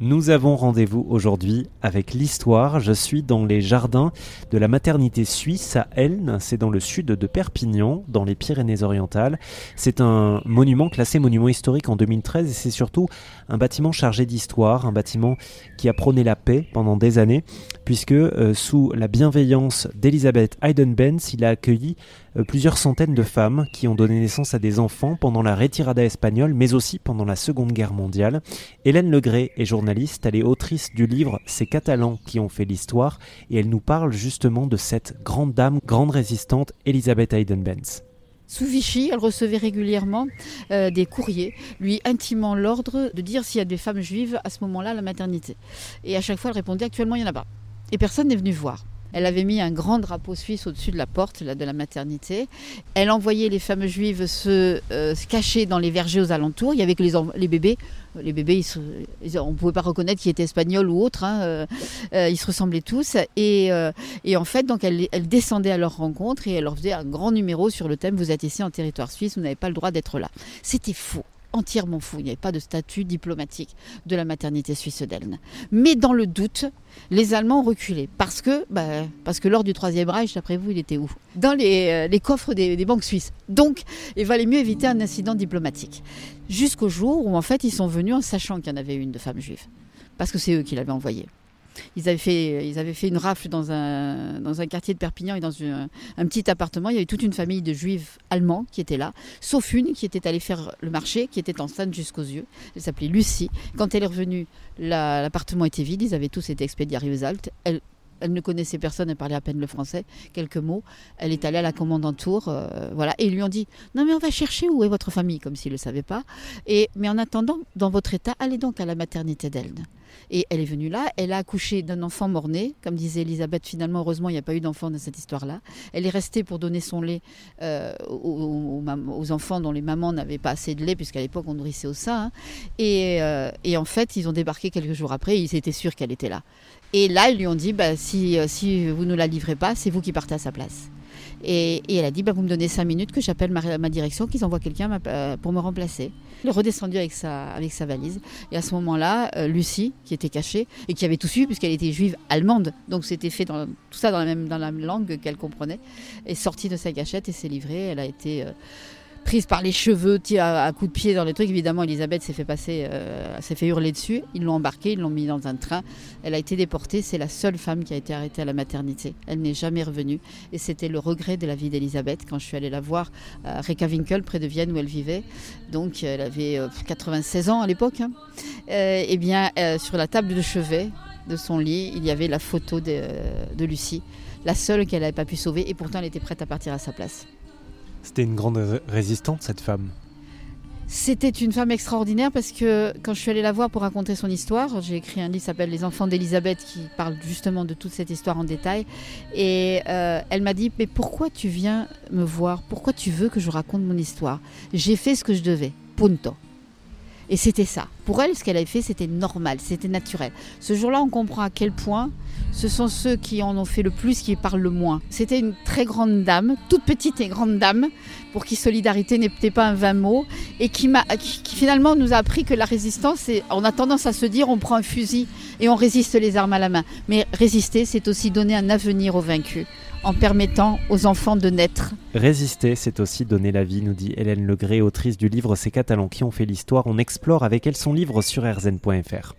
Nous avons rendez-vous aujourd'hui avec l'histoire. Je suis dans les jardins de la maternité suisse à Elne, c'est dans le sud de Perpignan, dans les Pyrénées-Orientales. C'est un monument classé monument historique en 2013 et c'est surtout un bâtiment chargé d'histoire, un bâtiment qui a prôné la paix pendant des années, puisque euh, sous la bienveillance d'Elisabeth Hayden-Benz, il a accueilli plusieurs centaines de femmes qui ont donné naissance à des enfants pendant la retirada espagnole, mais aussi pendant la Seconde Guerre mondiale. Hélène Legré est journaliste, elle est autrice du livre Ces Catalans qui ont fait l'histoire, et elle nous parle justement de cette grande dame, grande résistante, Elisabeth Hayden-Benz. Sous Vichy, elle recevait régulièrement euh, des courriers lui intimant l'ordre de dire s'il y a des femmes juives à ce moment-là à la maternité. Et à chaque fois, elle répondait actuellement, il n'y en a pas. Et personne n'est venu voir. Elle avait mis un grand drapeau suisse au-dessus de la porte de la maternité. Elle envoyait les femmes juives se, euh, cacher dans les vergers aux alentours. Il y avait que les, bébés. Les bébés, on ne pouvait pas reconnaître qui était espagnol ou autre. Hein, euh, euh, ils se ressemblaient tous. Et, en fait, donc elle, elle, descendait à leur rencontre et elle leur faisait un grand numéro sur le thème Vous êtes ici en territoire suisse, vous n'avez pas le droit d'être là. C'était faux entièrement fou. Il n'y avait pas de statut diplomatique de la maternité suisse d'Elne. Mais dans le doute, les Allemands ont reculé. Parce que, bah, lors du Troisième Reich, d'après vous, il était où? Dans les, euh, coffres des, des, banques suisses. Donc, il valait mieux éviter un incident diplomatique. Jusqu'au jour où, en fait, ils sont venus en sachant qu'il y en avait une de femme juive. Parce que c'est eux qui l'avaient envoyée. Ils avaient fait, une rafle dans un, quartier de Perpignan et dans un petit appartement. Il y avait toute une famille de juifs allemands qui étaient là, sauf une qui était allée faire le marché, qui était enceinte jusqu'aux yeux. Elle s'appelait Lucie. Quand elle est revenue, l'appartement était vide. Ils avaient tous été expédiés à Rivesaltes. Elle, ne connaissait personne, elle parlait à peine le français, quelques mots. Elle est allée à la commandantour, euh, voilà, et ils lui ont dit Non, mais on va chercher où est votre famille, comme s'ils ne le savaient pas. Mais en attendant, dans votre état, allez donc à la maternité d'Elne. Et elle est venue là, elle a accouché d'un enfant mort-né, comme disait Elisabeth, finalement, heureusement, il n'y a pas eu d'enfant dans cette histoire-là. Elle est restée pour donner son lait euh, aux, enfants dont les mamans n'avaient pas assez de lait, puisqu'à l'époque, on nourrissait au sein. Hein. Euh, et, en fait, ils ont débarqué quelques jours après, ils étaient sûrs qu'elle était là. Et là, ils lui ont dit, bah, si, euh, si vous ne la livrez pas, c'est vous qui partez à sa place. Et, elle a dit, bah, vous me donnez cinq minutes que j'appelle ma, direction, qu'ils envoient quelqu'un euh, pour me remplacer. Elle est redescendue avec sa, valise. Et à ce moment-là, euh, Lucie, qui était cachée et qui avait tout suivi, puisqu'elle était juive allemande, donc c'était fait dans, tout ça dans la même, dans la même langue qu'elle comprenait, est sortie de sa gâchette et s'est livrée. Elle a été prise par les cheveux, à, à coups de pied dans les trucs. Évidemment, Elisabeth s'est fait passer, euh, s'est fait hurler dessus. Ils l'ont embarquée, ils l'ont mis dans un train. Elle a été déportée. C'est la seule femme qui a été arrêtée à la maternité. Elle n'est jamais revenue. Et c'était le regret de la vie d'Elisabeth quand je suis allée la voir à Rekawinkel, près de Vienne, où elle vivait. Donc, elle avait 96 euh, ans à l'époque. Hein. Euh, eh bien, sur la table de chevet de son lit, il y avait la photo de Lucie, la seule qu'elle n'avait pas pu sauver. Et pourtant, elle était prête à partir à sa place. C'était une grande résistante, cette femme. C'était une femme extraordinaire parce que quand je suis allée la voir pour raconter son histoire, j'ai écrit un livre qui s'appelle Les enfants d'Elisabeth qui parle justement de toute cette histoire en détail. Et euh, elle m'a dit, mais pourquoi tu viens me voir? Pourquoi tu veux que je raconte mon histoire? J'ai fait ce que je devais. Punto. Et c'était ça. Pour elle, ce qu'elle avait fait, c'était normal, c'était naturel. Ce jour-là, on comprend à quel point ce sont ceux qui en ont fait le plus qui parlent le moins. C'était une très grande dame, toute petite et grande dame, pour qui solidarité n'était pas un vain mot, et qui, finalement nous a appris que la résistance, on a tendance à se dire on prend un fusil et on résiste les armes à la main. Mais résister, c'est aussi donner un avenir aux vaincus en permettant aux enfants de naître. Résister, c'est aussi donner la vie, nous dit Hélène Legré, autrice du livre Ces Catalans qui ont fait l'histoire. On explore avec elle son livre sur rzn.fr.